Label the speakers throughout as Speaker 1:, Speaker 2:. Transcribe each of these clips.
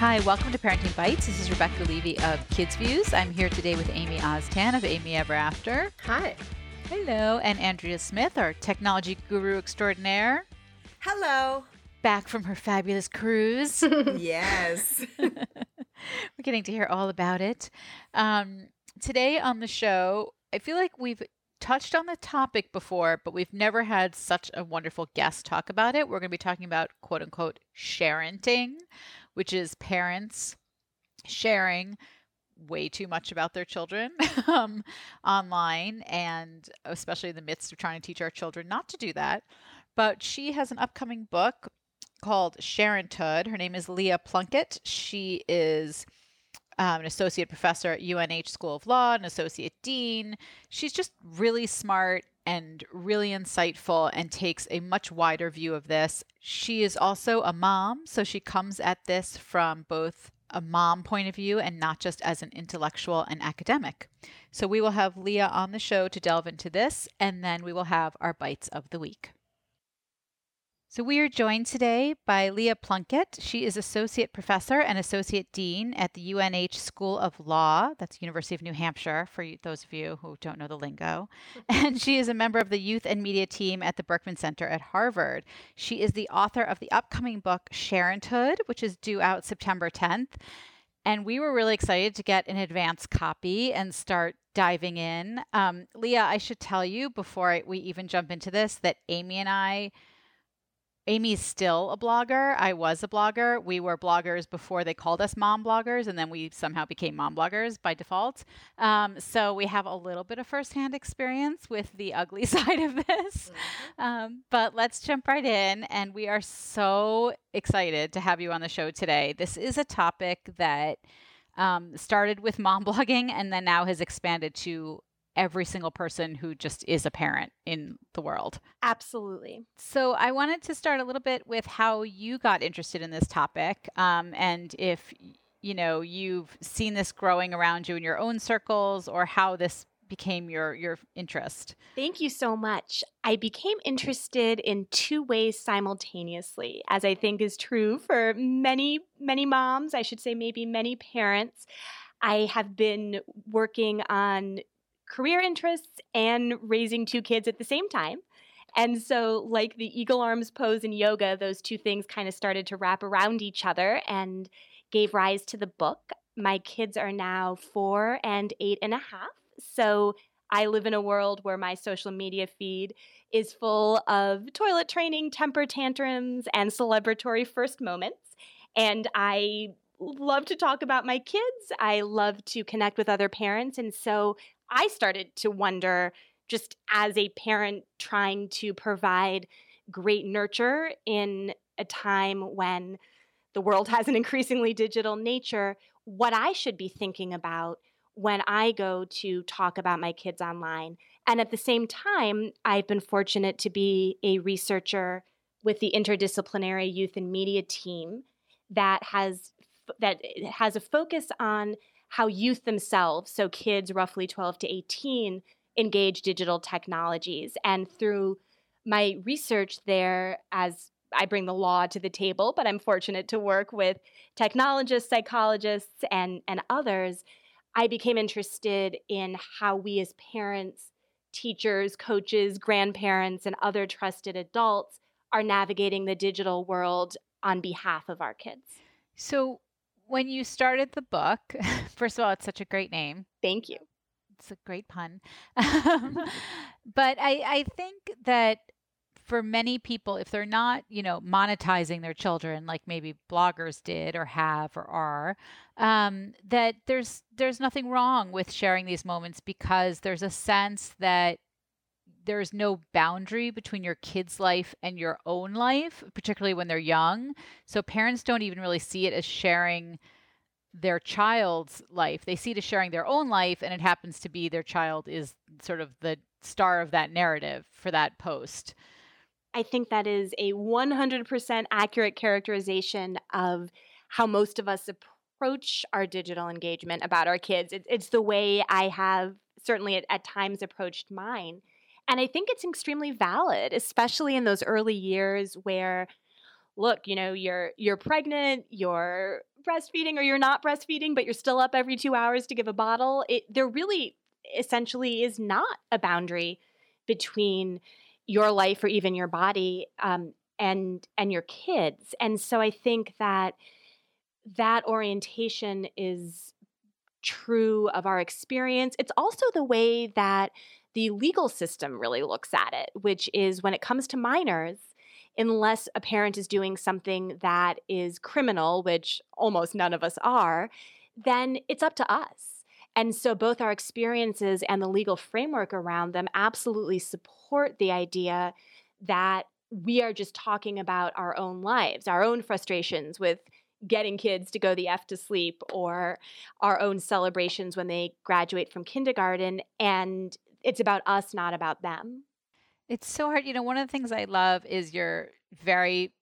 Speaker 1: Hi, welcome to Parenting Bites. This is Rebecca Levy of Kids Views. I'm here today with Amy Oztan of Amy Ever After.
Speaker 2: Hi.
Speaker 1: Hello, and Andrea Smith, our technology guru extraordinaire,
Speaker 3: Hello.
Speaker 1: back from her fabulous cruise.
Speaker 3: Yes.
Speaker 1: We're getting to hear all about it. Um, today on the show, I feel like we've touched on the topic before, but we've never had such a wonderful guest talk about it. We're going to be talking about quote unquote sharenting, which is parents sharing way too much about their children um, online, and especially in the midst of trying to teach our children not to do that. But she has an upcoming book called Sharenthood. Her name is Leah Plunkett. She is um, an associate professor at UNH School of Law, an associate dean. She's just really smart and really insightful and takes a much wider view of this. She is also a mom, so she comes at this from both a mom point of view and not just as an intellectual and academic. So we will have Leah on the show to delve into this, and then we will have our bites of the week. So we are joined today by Leah Plunkett. She is associate professor and associate dean at the UNH School of Law. That's University of New Hampshire for those of you who don't know the lingo. And she is a member of the youth and media team at the Berkman Center at Harvard. She is the author of the upcoming book Sharenthood, which is due out September 10th. And we were really excited to get an advance copy and start diving in. Um, Leah, I should tell you before we even jump into this that Amy and I Amy's still a blogger. I was a blogger. We were bloggers before they called us mom bloggers, and then we somehow became mom bloggers by default. Um, so we have a little bit of firsthand experience with the ugly side of this.
Speaker 2: Mm-hmm.
Speaker 1: Um, but let's jump right in. And we are so excited to have you on the show today. This is a topic that um, started with mom blogging and then now has expanded to every single person who just is a parent in the world.
Speaker 2: Absolutely.
Speaker 1: So, I wanted to start a little bit with how you got interested in this topic um, and if you know you've seen this growing around you in your own circles or how this became your your interest.
Speaker 2: Thank you so much. I became interested in two ways simultaneously, as I think is true for many, many moms, I should say maybe many parents. I have been working on career interests and raising two kids at the same time. And so, like the eagle arms pose in yoga, those two things kind of started to wrap around each other and gave rise to the book. My kids are now four and eight and a half. So, I live in a world where my social media feed is full of toilet training, temper tantrums, and celebratory first moments. And I love to talk about my kids. I love to connect with other parents. And so I started to wonder, just as a parent trying to provide great nurture in a time when the world has an increasingly digital nature, what I should be thinking about when I go to talk about my kids online. And at the same time, I've been fortunate to be a researcher with the interdisciplinary youth and media team that has that eh, has a focus on how youth themselves, so kids roughly 12 to 18, engage digital technologies. And through my research there, as I bring the law to the table, but I'm fortunate to work with technologists, psychologists, and, and others. I became interested in how we as parents, teachers, coaches, grandparents, and other trusted adults are navigating the digital world on behalf of our kids.
Speaker 1: So, when you started the book, first of all, it's such a great name.
Speaker 2: Thank you.
Speaker 1: It's a great pun. Um, but I, I think that for many people, if they're not, you know, monetizing their children like maybe bloggers did or have or are, um, that there's there's nothing wrong with sharing these moments because there's a sense that there's no boundary between your kid's life and your own life, particularly when they're young. So parents don't even really see it as sharing their child's life. They see it as sharing their own life, and it happens to be their child is sort of the star of that narrative for that post.
Speaker 2: I think that is a 100% accurate characterization of how most of us approach our digital engagement about our kids. It, it's the way I have certainly at, at times approached mine. And I think it's extremely valid, especially in those early years where look, you know, you're you're pregnant, you're breastfeeding or you're not breastfeeding, but you're still up every 2 hours to give a bottle. It there really essentially is not a boundary between your life or even your body um, and and your kids. And so I think that that orientation is true of our experience. It's also the way that the legal system really looks at it, which is when it comes to minors, unless a parent is doing something that is criminal, which almost none of us are, then it's up to us. And so both our experiences and the legal framework around them absolutely support the idea that we are just talking about our own lives, our own frustrations with getting kids to go the F to sleep or our own celebrations when they graduate from kindergarten. And it's about us, not about them.
Speaker 1: It's so hard. You know, one of the things I love is your very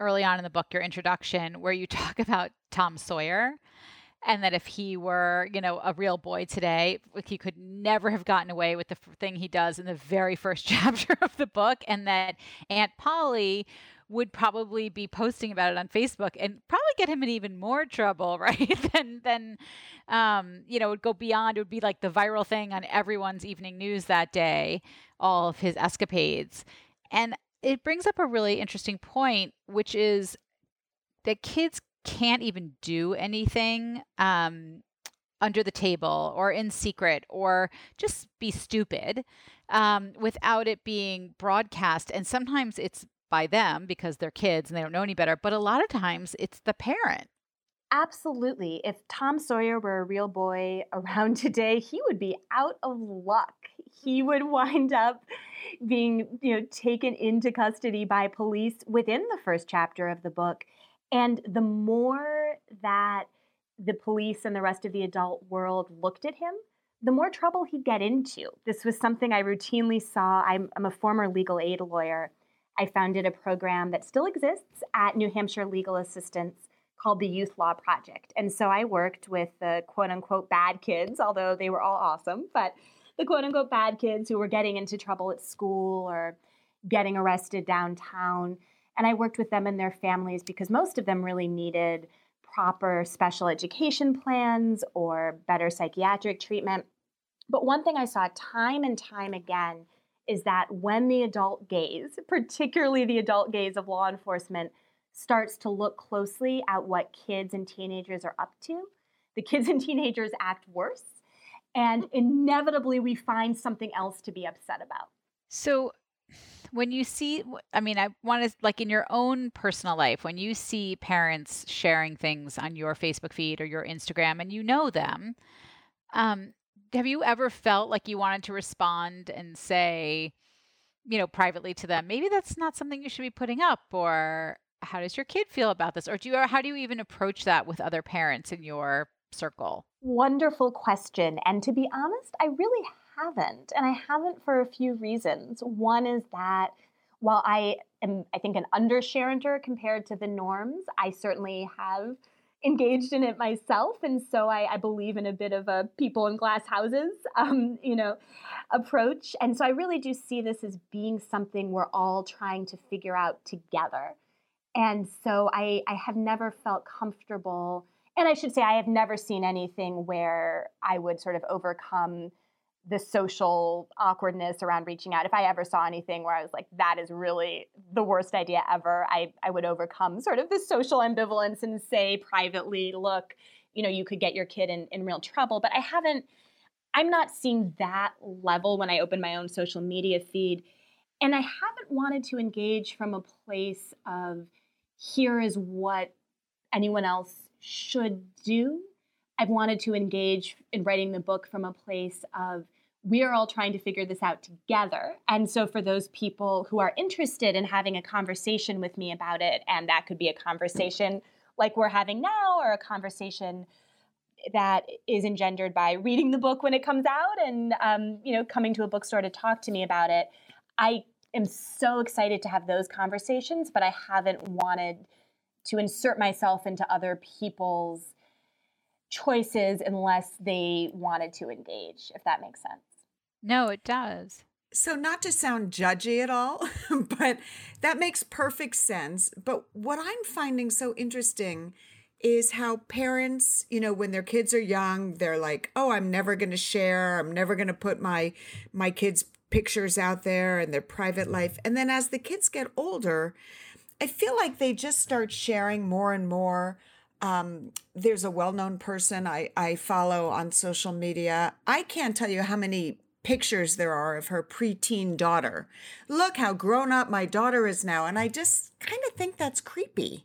Speaker 1: early on in the book, your introduction, where you talk about Tom Sawyer and that if he were, you know, a real boy today, he could never have gotten away with the thing he does in the very first chapter of the book, and that Aunt Polly would probably be posting about it on Facebook and probably get him in even more trouble, right? than than um, you know, would go beyond. It would be like the viral thing on everyone's evening news that day, all of his escapades. And it brings up a really interesting point, which is that kids can't even do anything um, under the table or in secret or just be stupid um, without it being broadcast. And sometimes it's by them because they're kids and they don't know any better. But a lot of times it's the parent.
Speaker 2: Absolutely. If Tom Sawyer were a real boy around today, he would be out of luck. He would wind up being, you know, taken into custody by police within the first chapter of the book. And the more that the police and the rest of the adult world looked at him, the more trouble he'd get into. This was something I routinely saw. I'm, I'm, a former legal aid lawyer. I founded a program that still exists at New Hampshire Legal Assistance called the Youth Law Project. And so I worked with the quote unquote bad kids, although they were all awesome, but the quote unquote bad kids who were getting into trouble at school or getting arrested downtown. And I worked with them and their families because most of them really needed proper special education plans or better psychiatric treatment. But one thing I saw time and time again is that when the adult gaze, particularly the adult gaze of law enforcement, starts to look closely at what kids and teenagers are up to, the kids and teenagers act worse. And inevitably, we find something else to be upset about.
Speaker 1: So, when you see i mean i want to like in your own personal life when you see parents sharing things on your facebook feed or your instagram and you know them um, have you ever felt like you wanted to respond and say you know privately to them maybe that's not something you should be putting up or how does your kid feel about this or do you how do you even approach that with other parents in your circle
Speaker 2: wonderful question and to be honest i really haven't. And I haven't for a few reasons. One is that while I am, I think, an undersharenter compared to the norms, I certainly have engaged in it myself. And so I, I believe in a bit of a people in glass houses, um, you know, approach. And so I really do see this as being something we're all trying to figure out together. And so I, I have never felt comfortable. And I should say, I have never seen anything where I would sort of overcome the social awkwardness around reaching out. If I ever saw anything where I was like, that is really the worst idea ever, I, I would overcome sort of the social ambivalence and say privately, look, you know, you could get your kid in, in real trouble. But I haven't, I'm not seeing that level when I open my own social media feed. And I haven't wanted to engage from a place of here is what anyone else should do I've wanted to engage in writing the book from a place of we are all trying to figure this out together. And so, for those people who are interested in having a conversation with me about it, and that could be a conversation like we're having now, or a conversation that is engendered by reading the book when it comes out and um, you know coming to a bookstore to talk to me about it i am so excited to have those conversations but i haven't wanted to insert myself into other people's choices unless they wanted to engage, if that makes sense.
Speaker 1: No, it does.
Speaker 3: So, not to sound judgy at all, but that makes perfect sense. But what I'm finding so interesting is how parents, you know, when their kids are young, they're like, "Oh, I'm never going to share. I'm never going to put my my kids' pictures out there and their private life." And then as the kids get older, I feel like they just start sharing more and more. Um, there's a well-known person I, I follow on social media. I can't tell you how many pictures there are of her preteen daughter. Look how grown up my daughter is now. And I just kind of think that's creepy.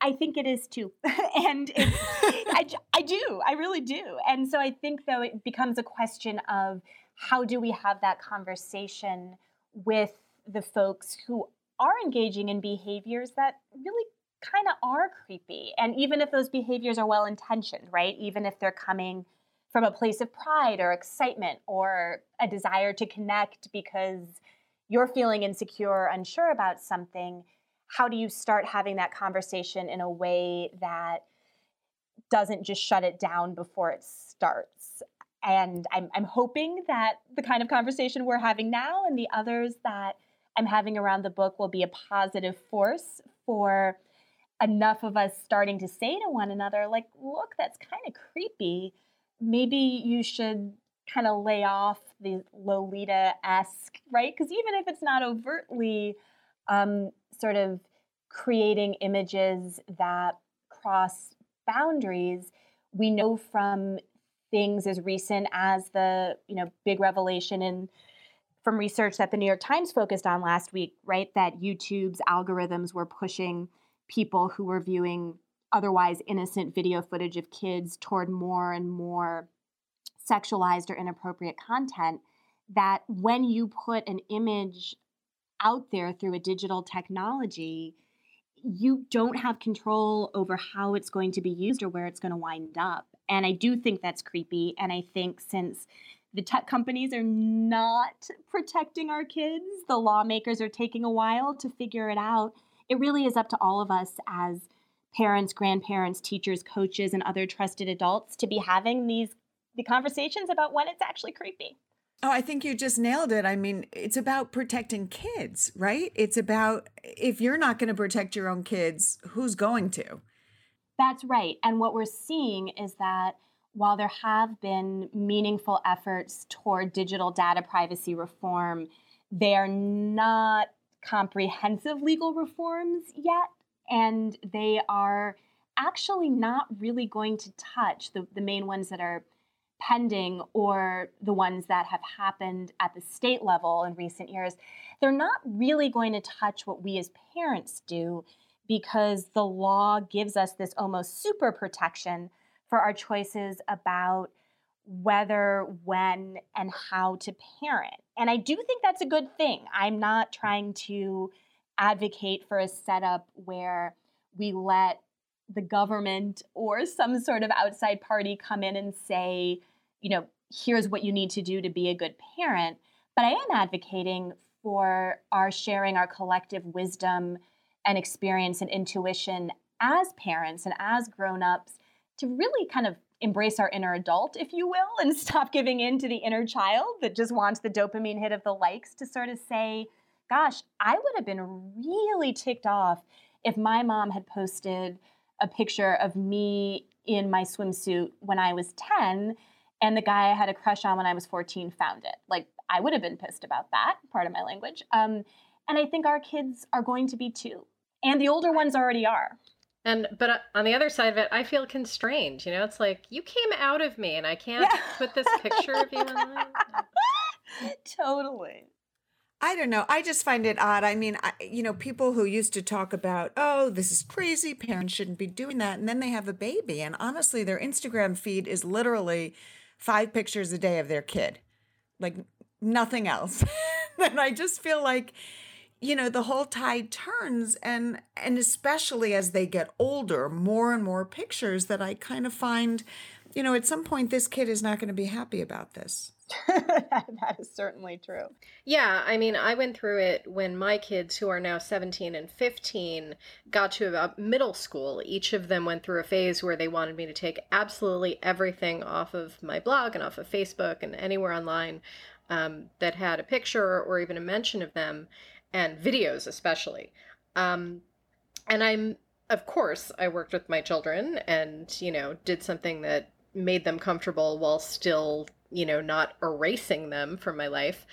Speaker 2: I think it is too. and I, I do. I really do. And so I think, though, it becomes a question of how do we have that conversation with the folks who are engaging in behaviors that really kind of are creepy. And even if those behaviors are well intentioned, right? Even if they're coming from a place of pride or excitement or a desire to connect because you're feeling insecure unsure about something, how do you start having that conversation in a way that doesn't just shut it down before it starts? And I'm, I'm hoping that the kind of conversation we're having now and the others that I'm having around the book will be a positive force for enough of us starting to say to one another, like, look, that's kind of creepy maybe you should kind of lay off the Lolita esque, right? Because even if it's not overtly um, sort of creating images that cross boundaries, we know from things as recent as the you know big revelation in from research that the New York Times focused on last week, right? That YouTube's algorithms were pushing people who were viewing otherwise innocent video footage of kids toward more and more sexualized or inappropriate content that when you put an image out there through a digital technology you don't have control over how it's going to be used or where it's going to wind up. And i do think that's creepy and i think since the tech companies are not protecting our kids the lawmakers are taking a while to figure it out it really is up to all of us as parents, grandparents, teachers, coaches, and other trusted adults to be having these the conversations about when it's actually creepy.
Speaker 3: Oh, I think you just nailed it. I mean, it's about protecting kids, right? It's about if you're not going to protect your own kids, who's going to?
Speaker 2: That's right. And what we're seeing is that while there have been meaningful efforts toward digital data privacy reform, they are not comprehensive legal reforms yet and they are actually not really going to touch the, the main ones that are pending or the ones that have happened at the state level in recent years, they're not really going to touch what we as parents do because the law gives us this almost super protection for our choices about whether, when, and how to parent. And I do think that's a good thing. I'm not trying to advocate for a setup where we let the government or some sort of outside party come in and say, you know, here's what you need to do to be a good parent. But I am advocating for our sharing our collective wisdom and experience and intuition as parents and as grown-ups to really kind of embrace our inner adult, if you will, and stop giving in to the inner child that just wants the dopamine hit of the likes to sort of say, gosh, I would have been really ticked off if my mom had posted a picture of me in my swimsuit when I was 10 and the guy I had a crush on when I was 14 found it. Like, I would have been pissed about that, part of my language. Um, and I think our kids are going to be too. And the older ones already are.
Speaker 4: And but uh, on the other side of it, I feel constrained. You know, it's like you came out of me, and I can't yeah. put this picture of you online.
Speaker 2: totally.
Speaker 3: I don't know. I just find it odd. I mean, I, you know, people who used to talk about, oh, this is crazy, parents shouldn't be doing that. And then they have a baby. And honestly, their Instagram feed is literally five pictures a day of their kid, like nothing else. and I just feel like, you know, the whole tide turns. And, and especially as they get older, more and more pictures that I kind of find, you know, at some point, this kid is not going to be happy about this.
Speaker 2: that is certainly true.
Speaker 4: Yeah, I mean, I went through it when my kids, who are now 17 and 15, got to about middle school. Each of them went through a phase where they wanted me to take absolutely everything off of my blog and off of Facebook and anywhere online um, that had a picture or even a mention of them, and videos especially. Um, and I'm, of course, I worked with my children and, you know, did something that made them comfortable while still, you know, not erasing them from my life.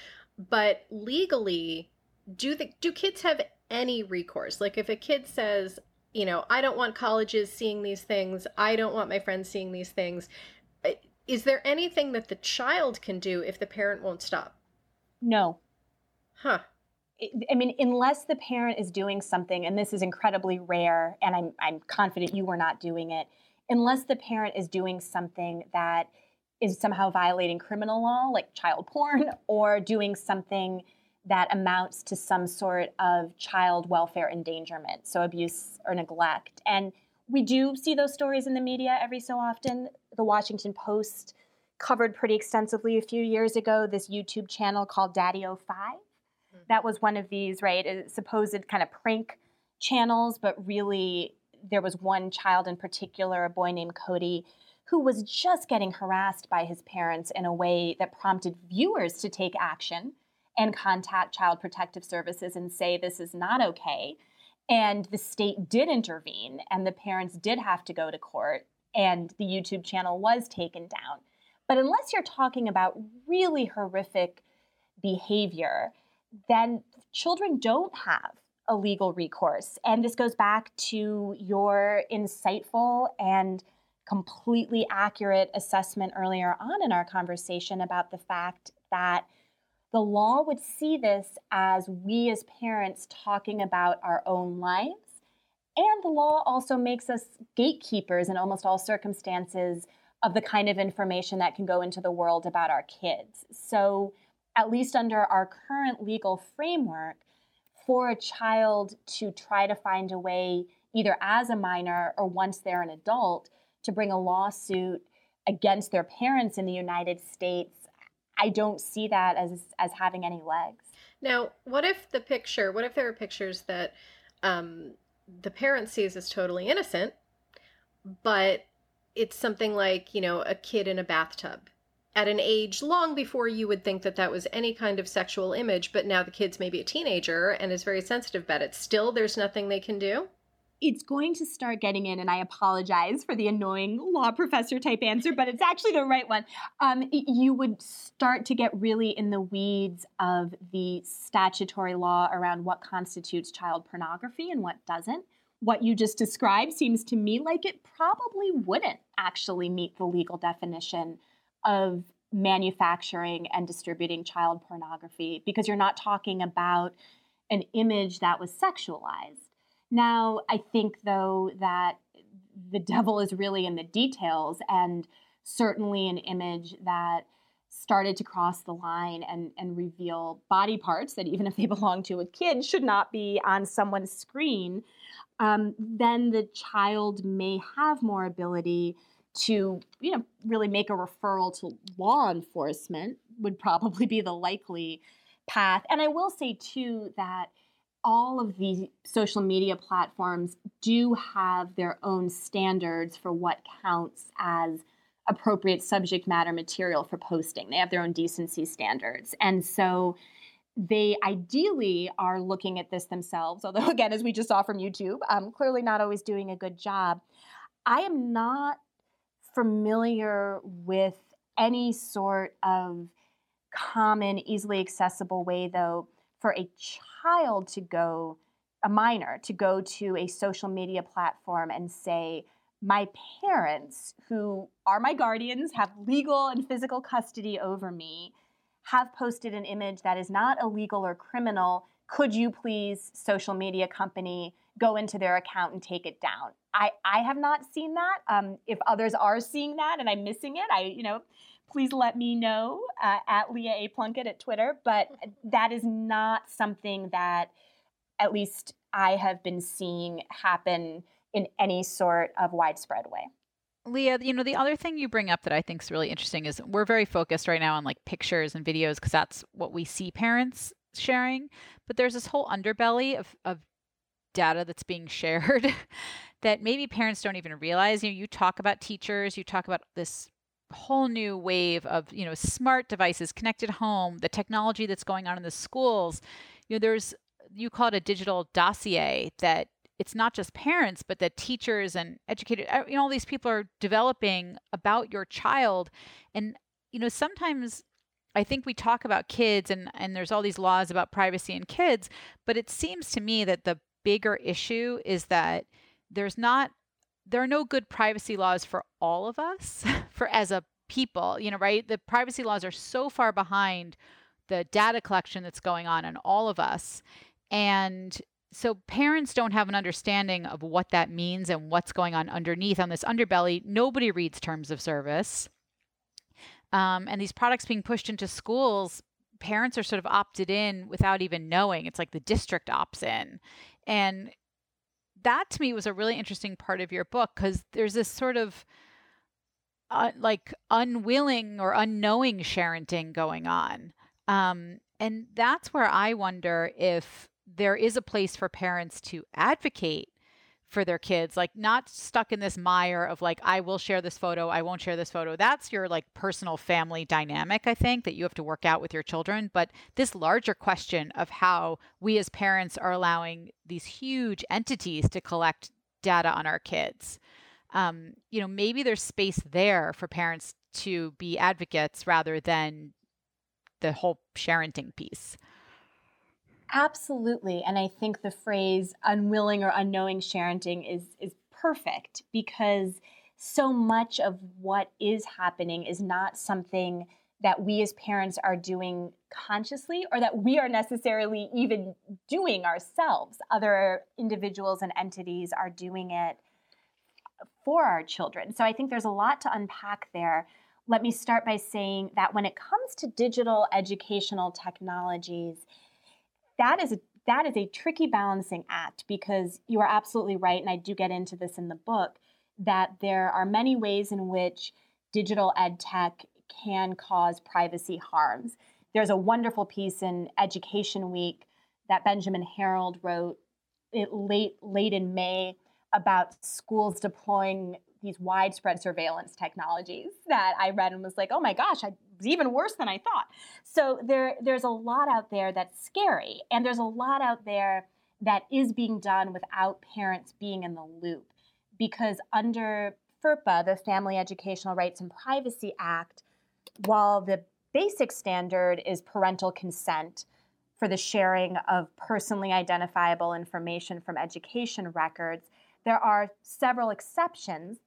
Speaker 4: But legally, do the do kids have any recourse? Like if a kid says, you know, I don't want colleges seeing these things, I don't want my friends seeing these things, is there anything that the child can do if the parent won't stop?
Speaker 2: No.
Speaker 4: Huh.
Speaker 2: I mean, unless the parent is doing something, and this is incredibly rare, and I'm, I'm confident you were not doing it, unless the parent is doing something that is somehow violating criminal law, like child porn, or doing something that amounts to some sort of child welfare endangerment, so abuse or neglect. And we do see those stories in the media every so often. The Washington Post covered pretty extensively a few years ago this YouTube channel called Daddy 5 mm-hmm. That was one of these, right, uh, supposed kind of prank channels, but really there was one child in particular, a boy named Cody, who was just getting harassed by his parents in a way that prompted viewers to take action and contact Child Protective Services and say, this is not okay. And the state did intervene, and the parents did have to go to court, and the YouTube channel was taken down. But unless you're talking about really horrific behavior, then children don't have a legal recourse. And this goes back to your insightful and completely accurate assessment earlier on in our conversation about the fact that the law would see this as we as parents talking about our own lives. And the law also makes us gatekeepers in almost all circumstances of the kind of information that can go into the world about our kids. So, at least under our current legal framework, for a child to try to find a way, either as a minor or once they're an adult, to bring a lawsuit against their parents in the United States I don't see that as as having any legs.
Speaker 4: Now, what if the picture? What if there are pictures that um, the parent sees as totally innocent, but it's something like you know a kid in a bathtub at an age long before you would think that that was any kind of sexual image, but now the kid's maybe a teenager and is very sensitive about it. Still, there's nothing they can do
Speaker 2: it's going to start getting in, and I apologize for the annoying law professor type answer, but it's actually the right one. Um, you would start to get really in the weeds of the statutory law around what constitutes child pornography and what doesn't. What you just described seems to me like it probably wouldn't actually meet the legal definition of manufacturing and distributing child pornography because you're not talking about an image that was sexualized. Now, I think, though, that the devil is really in the details, and certainly an image that started to cross the line and, and reveal body parts that, even if they belong to a kid, should not be on someone's screen, um, then the child may have more ability to, you know, really make a referral to law enforcement, would probably be the likely path. And I will say, too, that all of the social media platforms do have their own standards for what counts as appropriate subject matter material for posting. They have their own decency standards. And so they ideally are looking at this themselves, although, again, as we just saw from YouTube, um, clearly not always doing a good job. I am not familiar with any sort of common, easily accessible way, though, for a child to go, a minor, to go to a social media platform and say, my parents, who are my guardians, have legal and physical custody over me, have posted an image that is not illegal or criminal. Could you please, social media company, go into their account and take it down? I, I have not seen that. Um, if others are seeing that and I'm missing it, I, you know, please let me know uh, at Leah A. Plunkett at Twitter. But that is not something that, at least, I have been seeing happen in any sort of widespread way.
Speaker 1: Leah, you know, the other thing you bring up that I think is really interesting is we're very focused right now on like pictures and videos because that's what we see parents sharing. But there's this whole underbelly of, of data that's being shared that maybe parents don't even realize. You know, you talk about teachers, you talk about this whole new wave of you know smart devices connected home the technology that's going on in the schools you know there's you call it a digital dossier that it's not just parents but that teachers and educators uh, you know all these people are developing about your child and you know sometimes i think we talk about kids and and there's all these laws about privacy and kids but it seems to me that the bigger issue is that there's not there are no good privacy laws for all of us for as a people you know right? The privacy laws are so far behind the data collection that's going on in all of us. And so parents don't have an understanding of what that means and what's going on underneath on this underbelly. Nobody reads terms of service. Um, and these products being pushed into schools parents are sort of opted in without even knowing. It's like the district opts in. And that to me was a really interesting part of your book because there's this sort of uh, like unwilling or unknowing sharenting going on. Um, and that's where I wonder if there is a place for parents to advocate for their kids like not stuck in this mire of like i will share this photo i won't share this photo. That's your like personal family dynamic i think that you have to work out with your children. But this larger question of how we as parents are allowing these huge entities to collect data on our kids um, you know maybe there's space there for parents to be advocates rather than the whole sharenting piece
Speaker 2: Absolutely. And I think the phrase unwilling or unknowing sharenting is is perfect because so much of what is happening is not something that we as parents are doing consciously or that we are necessarily even doing ourselves. Other individuals and entities are doing it for our children. So I think there's a lot to unpack there. Let me start by saying that when it comes to digital educational technologies, that is a that is a tricky balancing act because you are absolutely right and I do get into this in the book that there are many ways in which digital ed tech can cause privacy harms. There's a wonderful piece in Education Week that Benjamin Herold wrote late late in May about schools deploying these widespread surveillance technologies that I read and was like, oh my gosh, I, even worse than I thought. So there, there's a lot out there that's scary, and there's a lot out there that is being done without parents being in the loop. Because under FERPA, the Family Educational Rights and Privacy Act, while the basic standard is parental consent for the sharing of personally identifiable information from education records, there are several exceptions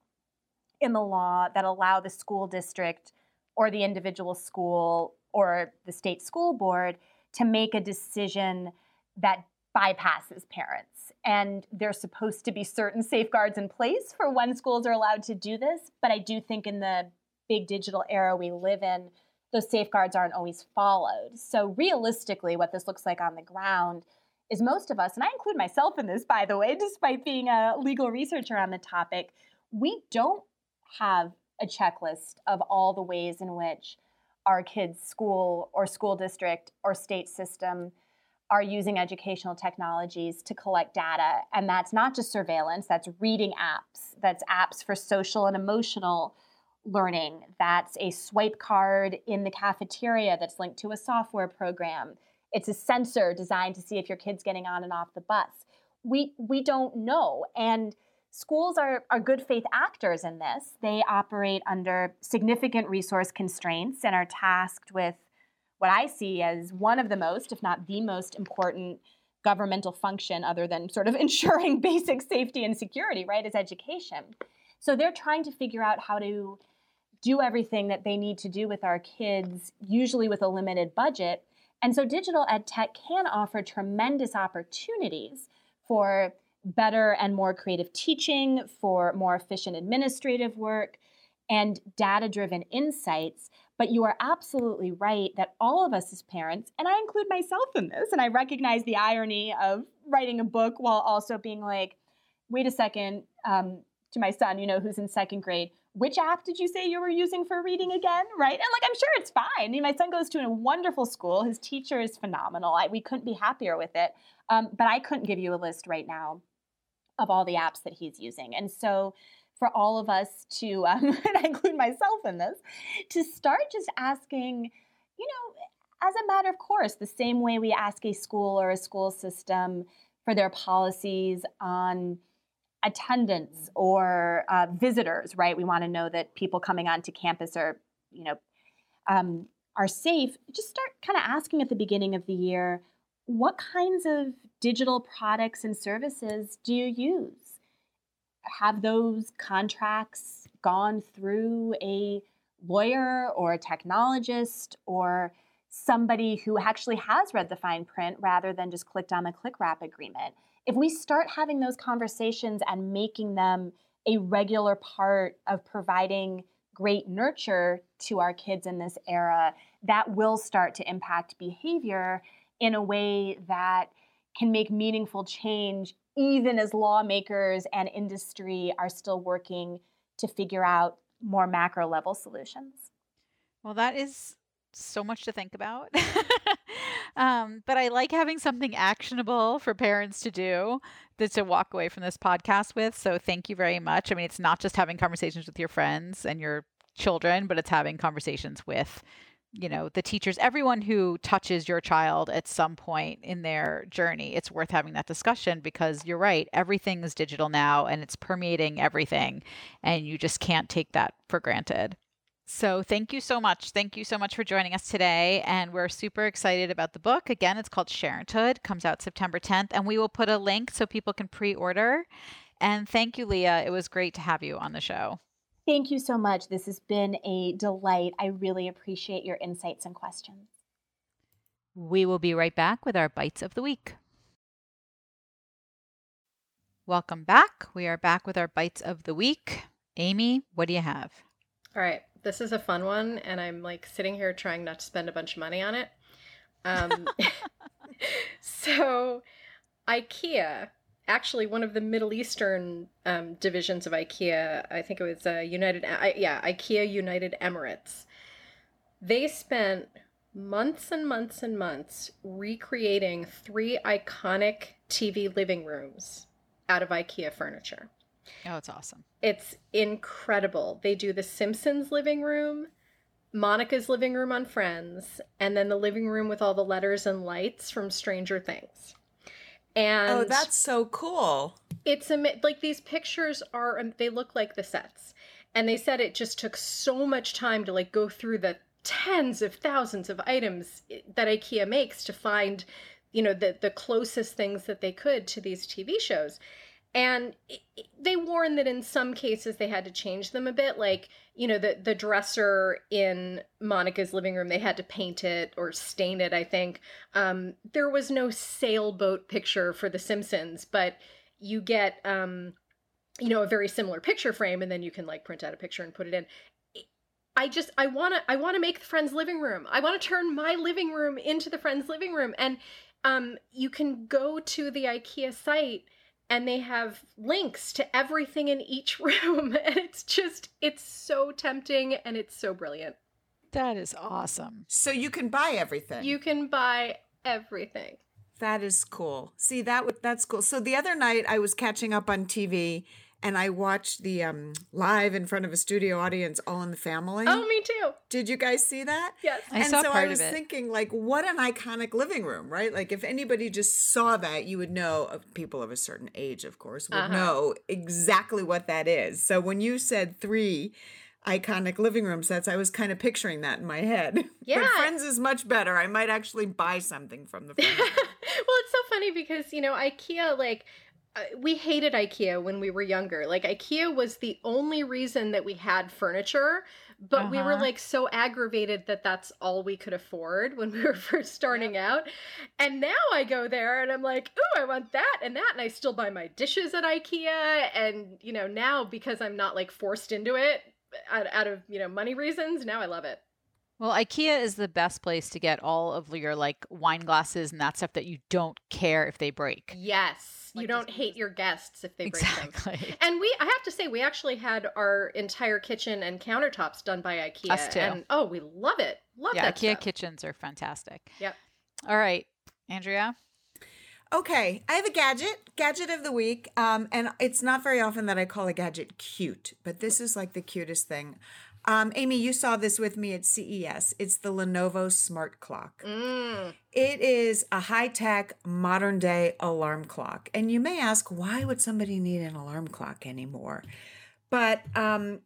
Speaker 2: in the law that allow the school district or the individual school or the state school board to make a decision that bypasses parents. And there's supposed to be certain safeguards in place for when schools are allowed to do this. But I do think in the big digital era we live in, those safeguards aren't always followed. So, realistically, what this looks like on the ground is most of us, and I include myself in this, by the way, despite being a legal researcher on the topic, we don't have a checklist of all the ways in which our kids' school or school district or state system are using educational technologies to collect data. And that's not just surveillance, that's reading apps, that's apps for social and emotional learning, that's a swipe card in the cafeteria that's linked to a software program. It's a sensor designed to see if your kid's getting on and off the bus. We we don't know. And Schools are, are good faith actors in this. They operate under significant resource constraints and are tasked with what I see as one of the most, if not the most important governmental function, other than sort of ensuring basic safety and security, right, is education. So they're trying to figure out how to do everything that they need to do with our kids, usually with a limited budget. And so digital ed tech can offer tremendous opportunities for better and more creative teaching, for more efficient administrative work, and data driven insights. But you are absolutely right that all of us as parents, and I include myself in this, and I recognize the irony of writing a book while also being like, wait a second, um, to my son, you know, who's in second grade, which app did you say you were using for reading again? Right. And like, I'm sure it's fine. I mean, my son goes to a wonderful school. His teacher is phenomenal. I, we couldn't be happier with it. Um, but I couldn't give you a list right now of all the apps that he's using. And so for all of us to, um, and I include myself in this, to start just asking, you know, as a matter of course, the same way we ask a school or a school system for their policies on attendance or uh, visitors, right? We want to know that people coming onto campus are, you know, um, are safe. Just start kind of asking at the beginning of the year, what kinds of digital products and services do you use? Have those contracts gone through a lawyer or a technologist or somebody who actually has read the fine print rather than just clicked on the click wrap agreement? If we start having those conversations and making them a regular part of providing great nurture to our kids in this era, that will start to impact behavior in a way that can make meaningful change, even as lawmakers and industry are still working to figure out more macro level solutions.
Speaker 1: Well, that is so much to think about. um, but I like having something actionable for parents to do that to walk away from this podcast with. So thank you very much. I mean, it's not just having conversations with your friends and your children, but it's having conversations with you know the teachers everyone who touches your child at some point in their journey it's worth having that discussion because you're right everything is digital now and it's permeating everything and you just can't take that for granted. So thank you so much. Thank you so much for joining us today and we're super excited about the book. Again it's called sharenthood comes out september 10th and we will put a link so people can pre-order. And thank you leah. It was great to have you on the show
Speaker 2: Thank you so much. This has been a delight. I really appreciate your insights and questions.
Speaker 1: We will be right back with our bites of the week. Welcome back. We are back with our bites of the week. Amy, what do you have?
Speaker 4: All right. This is a fun one, and I'm like sitting here trying not to spend a bunch of money on it. Um, so, IKEA actually one of the Middle Eastern um, divisions of IKEA. I think it was uh, United, I, yeah, IKEA United Emirates. They spent months and months and months recreating three iconic TV living rooms out of IKEA furniture.
Speaker 1: Oh, it's awesome.
Speaker 4: It's incredible. They do the Simpsons living room, Monica's living room on Friends, and then the living room with all the letters and lights from Stranger Things.
Speaker 3: Oh,
Speaker 4: And
Speaker 3: oh, that's so cool.
Speaker 4: it's a like these pictures are um, they look like the sets and they said it just took so much time to like go through the tens of thousands of items that ikea makes to find you know the the closest things that they could to these tv shows and they warn that in some cases they had to change them a bit like you know the the dresser in monica's living room they had to paint it or stain it i think. Um, there was no sailboat picture for the simpsons but you get um, you know a very similar picture frame and then you can like print out a picture and put it in. I just i want to i want to make the friends living room. I want to turn my living room into the friends living room. And um, you can go to the ikea site and they have links to everything in each room and it's just it's so tempting and it's so brilliant
Speaker 1: That is awesome.
Speaker 3: So you can buy everything.
Speaker 4: you can buy everything
Speaker 3: That is cool. See that that's cool. So the other night I was catching up on TV and I watched the um live in front of a studio audience All in the Family.
Speaker 4: oh me too
Speaker 3: Did you guys see that?
Speaker 4: yes
Speaker 1: I
Speaker 3: and
Speaker 1: saw
Speaker 3: so
Speaker 1: part
Speaker 3: I
Speaker 1: of
Speaker 3: was
Speaker 1: it.
Speaker 3: thinking like what an iconic living room, right? Like if anybody just saw that, you would know of people of a certain age, of course, would
Speaker 4: Uh-huh.
Speaker 3: know exactly what that is. So when you said 3 iconic living room sets, I was kind of picturing that in my head.
Speaker 4: Yeah.
Speaker 3: But Friends is much better. I might actually buy something from the Friends.
Speaker 4: well, it's so funny because, you know, IKEA, like, we hated IKEA when we were younger. Like, IKEA was the only reason that we had furniture, but we were,
Speaker 1: Uh-huh.
Speaker 4: like, so aggravated that that's all we could afford when we were first starting out. And now I go there and I'm like, ooh, I want that and that. And I still buy my dishes at IKEA. And, you know, now because I'm not, like, forced into it out, out of, you know, money reasons, now I love it.
Speaker 1: Well, IKEA is the best place to get all of your like wine glasses and that stuff that you don't care if they break.
Speaker 4: Yes. you don't hate your guests if they break things.
Speaker 1: Exactly.
Speaker 4: And we, I have to say, we actually had our entire kitchen and countertops done by IKEA.
Speaker 1: Us too.
Speaker 4: And oh, we love it. Love
Speaker 1: Yeah,
Speaker 4: that
Speaker 1: IKEA
Speaker 4: stuff.
Speaker 1: kitchens are fantastic.
Speaker 4: Yep.
Speaker 1: All right, Andrea.
Speaker 3: Okay, I have a gadget, gadget of the week. Um, and it's not very often that I call a gadget cute, but this is like the cutest thing. Um, Amy, you saw this with me at CES. It's the Lenovo Smart Clock.
Speaker 4: Mm.
Speaker 3: It is a high tech, modern day alarm clock. And you may ask, why would somebody need an alarm clock anymore? But um,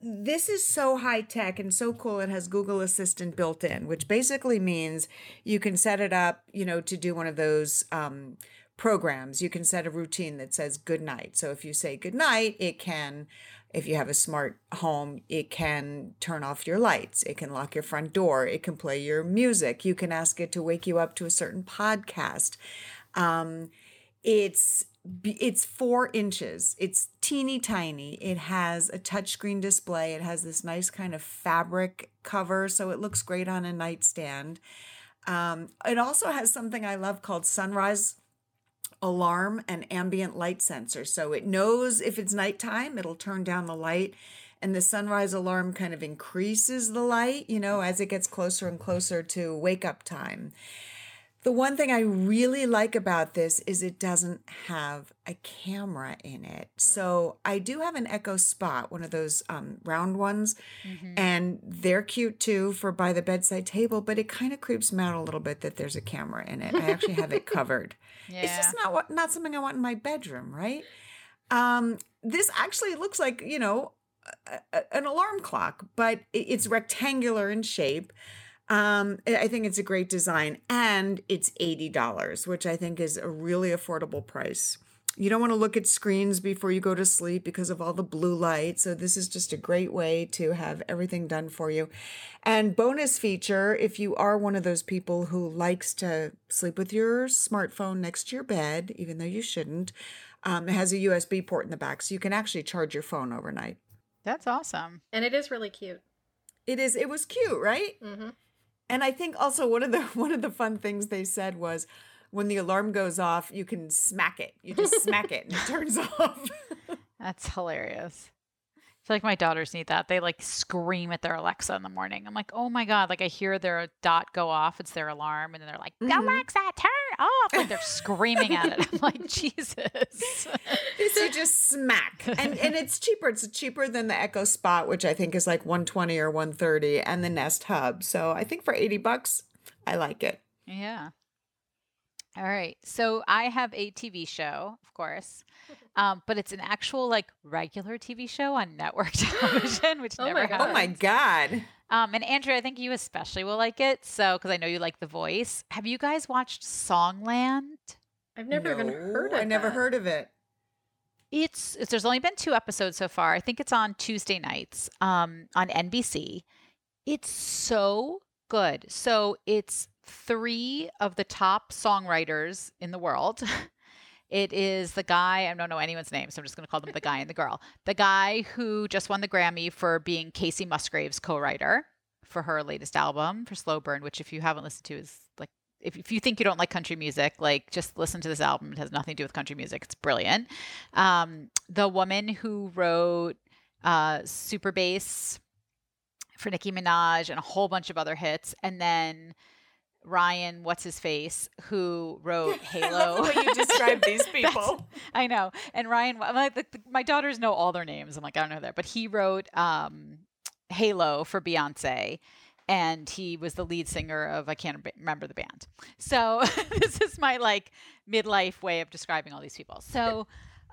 Speaker 3: this is so high tech and so cool. It has Google Assistant built in, which basically means you can set it up, you know, to do one of those um, programs. You can set a routine that says good night. So if you say good night, it can, if you have a smart home, it can turn off your lights. It can lock your front door. It can play your music. You can ask it to wake you up to a certain podcast. Um, it's it's four inches. It's teeny tiny. It has a touchscreen display. It has this nice kind of fabric cover, so it looks great on a nightstand. Um, it also has something I love called sunrise alarm and ambient light sensor. So it knows if it's nighttime, it'll turn down the light. And the sunrise alarm kind of increases the light, you know, as it gets closer and closer to wake up time. The one thing I really like about this is it doesn't have a camera in it. So I do have an Echo Spot, one of those um, round ones, mm-hmm. and they're cute too for by the bedside table. But it kind of creeps me out a little bit that there's a camera in it. I actually have it covered. Yeah. It's just not what not something I want in my bedroom, right? Um, this actually looks like you know a, a, an alarm clock, but it's rectangular in shape. Um, I think it's a great design and it's $80, which I think is a really affordable price. You don't want to look at screens before you go to sleep because of all the blue light. So, this is just a great way to have everything done for you. And, bonus feature if you are one of those people who likes to sleep with your smartphone next to your bed, even though you shouldn't, um, it has a USB port in the back. So, you can actually charge your phone overnight.
Speaker 1: That's awesome.
Speaker 4: And it is really cute.
Speaker 3: It is. It was cute, right?
Speaker 4: Mm-hmm.
Speaker 3: And I think also one of the one of the fun things they said was when the alarm goes off, you can smack it. You just smack it and it turns off.
Speaker 1: That's hilarious feel like my daughters need that. They like scream at their Alexa in the morning. I'm like, oh my God. Like I hear their dot go off. It's their alarm. And then they're like, mm-hmm. Alexa, turn off. Like they're screaming at it. I'm like, Jesus.
Speaker 3: you just smack. And and it's cheaper. It's cheaper than the Echo Spot, which I think is like 120 or 130, and the Nest Hub. So I think for 80 bucks, I like it.
Speaker 1: Yeah. All right. So I have a TV show, of course, um, but it's an actual like regular TV show on network television, which oh never
Speaker 3: my
Speaker 1: happens.
Speaker 3: Oh my god!
Speaker 1: Um, and Andrew, I think you especially will like it. So because I know you like the voice. Have you guys watched Songland?
Speaker 4: I've never no, even heard of. It.
Speaker 3: I never
Speaker 4: that.
Speaker 3: heard of it.
Speaker 1: It's, it's there's only been two episodes so far. I think it's on Tuesday nights um, on NBC. It's so good. So it's three of the top songwriters in the world. It is the guy, I don't know anyone's name, so I'm just going to call them the guy and the girl. The guy who just won the Grammy for being Kacey Musgraves' co writer for her latest album, for Slow Burn, which, if you haven't listened to, is like, if, if you think you don't like country music, like just listen to this album. It has nothing to do with country music. It's brilliant. Um, the woman who wrote uh, Super Bass for Nicki Minaj and a whole bunch of other hits. And then Ryan, what's his face, who wrote Halo.
Speaker 3: way you describe these people.
Speaker 1: I know. And Ryan, like, the, the, my daughters know all their names. I'm like, I don't know that, but he wrote um, Halo for Beyonce, and he was the lead singer of I can't remember the band. So this is my like midlife way of describing all these people. So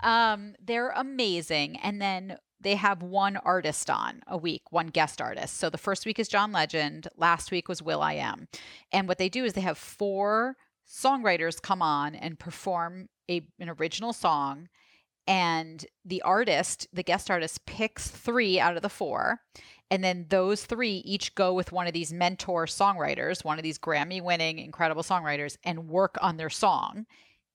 Speaker 1: um, they're amazing. And then they have one artist on a week, one guest artist. So the first week is John Legend, last week was will.i.am. And what they do is they have four songwriters come on and perform a, an original song and the artist, the guest artist picks 3 out of the 4 and then those 3 each go with one of these mentor songwriters, one of these Grammy winning incredible songwriters and work on their song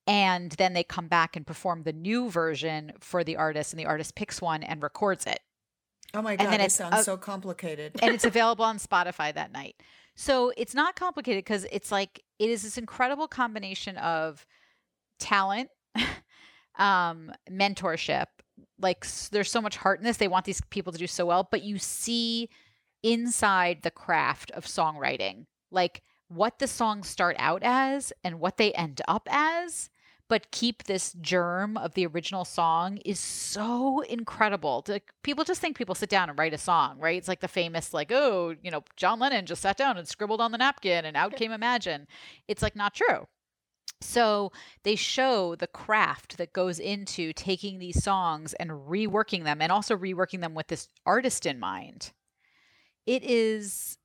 Speaker 1: and then they come back and perform the new version for the artist and the artist picks one and records it.
Speaker 3: Oh my god it sounds uh, so complicated.
Speaker 1: and it's available on spotify that night. So it's not complicated because it's like it is this incredible combination of talent um mentorship like there's so much heart in this they want these people to do so well but you see inside the craft of songwriting like what the songs start out as and what they end up as but keep this germ of the original song is so incredible. people just think people sit down and write a song, right? It's like the famous, like, oh, you know, John Lennon just sat down and scribbled on the napkin and out came Imagine. It's like not true. So they show the craft that goes into taking these songs and reworking them and also reworking them with this artist in mind. It is,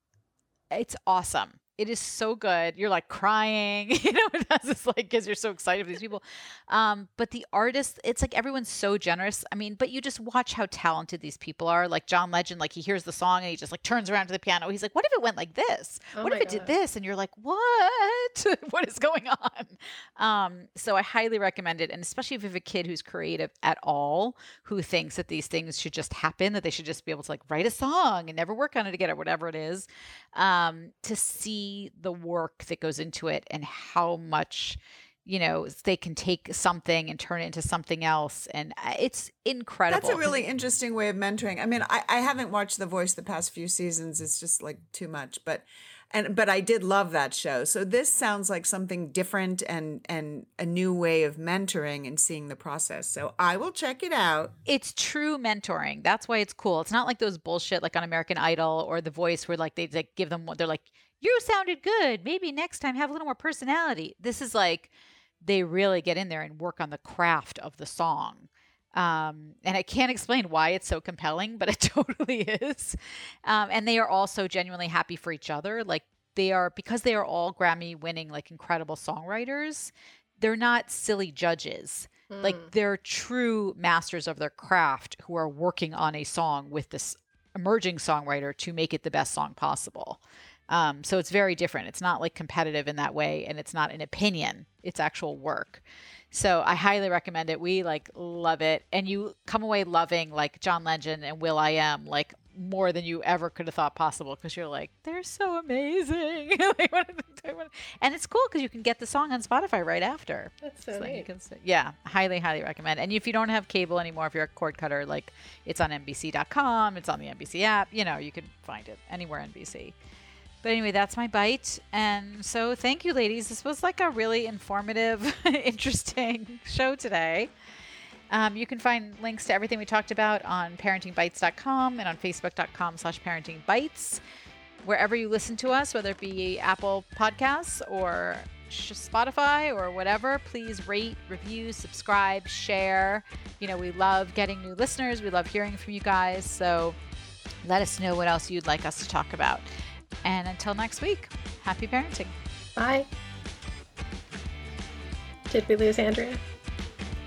Speaker 1: it's awesome it is so good. You're like crying, you know, it has this like because you're so excited for these people. Um, but the artist, it's like everyone's so generous. I mean, but you just watch how talented these people are. Like John Legend, like he hears the song and he just like turns around to the piano. He's like, "What if it went like this? Oh what if it God. did this?" And you're like, "What? what is going on?" Um, so I highly recommend it, and especially if you have a kid who's creative at all, who thinks that these things should just happen, that they should just be able to like write a song and never work on it again or whatever it is, um, to see the work that goes into it and how much you know they can take something and turn it into something else and uh, it's incredible
Speaker 3: that's a really interesting way of mentoring. I mean I, I haven't watched the voice the past few seasons it's just like too much but and but i did love that show. So this sounds like something different and and a new way of mentoring and seeing the process. So i will check it out.
Speaker 1: It's true mentoring. That's why it's cool. It's not like those bullshit like on american idol or the voice where like they like give them what they're like you sounded good. Maybe next time have a little more personality. This is like they really get in there and work on the craft of the song. Um, and I can't explain why it's so compelling, but it totally is. Um, and they are also genuinely happy for each other. Like they are, because they are all Grammy winning, like incredible songwriters, they're not silly judges. Mm. Like they're true masters of their craft who are working on a song with this emerging songwriter to make it the best song possible. Um, so it's very different. It's not like competitive in that way, and it's not an opinion. It's actual work. So I highly recommend it. We like love it, and you come away loving like John Legend and will.i.am like more than you ever could have thought possible because you're like they're so amazing and it's cool because you can get the song on spotify right after
Speaker 4: that's so, so neat.
Speaker 1: Can, yeah highly highly recommend and if you don't have cable anymore if you're a cord cutter like it's on nbc.com it's on the nbc app you know you can find it anywhere nbc but anyway, that's my bite. And so thank you, ladies. This was like a really informative, interesting show today. Um, you can find links to everything we talked about on parentingbites.com and on facebook.com slash parentingbites. Wherever you listen to us, whether it be Apple Podcasts or Spotify or whatever, please rate, review, subscribe, share. You know, we love getting new listeners. We love hearing from you guys. So let us know what else you'd like us to talk about. And until next week, happy parenting.
Speaker 4: Bye. Did we lose Andrea?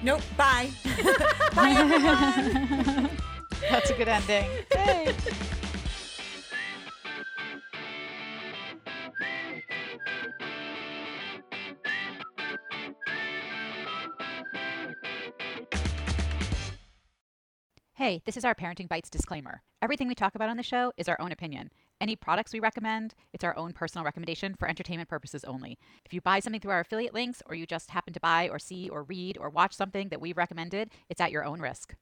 Speaker 3: Nope. Bye. bye,
Speaker 1: everyone. That's a good ending. Hey. Hey, this is our Parenting Bites disclaimer. Everything we talk about on the show is our own opinion. Any products we recommend, it's our own personal recommendation for entertainment purposes only. If you buy something through our affiliate links or you just happen to buy or see or read or watch something that we've recommended, it's at your own risk.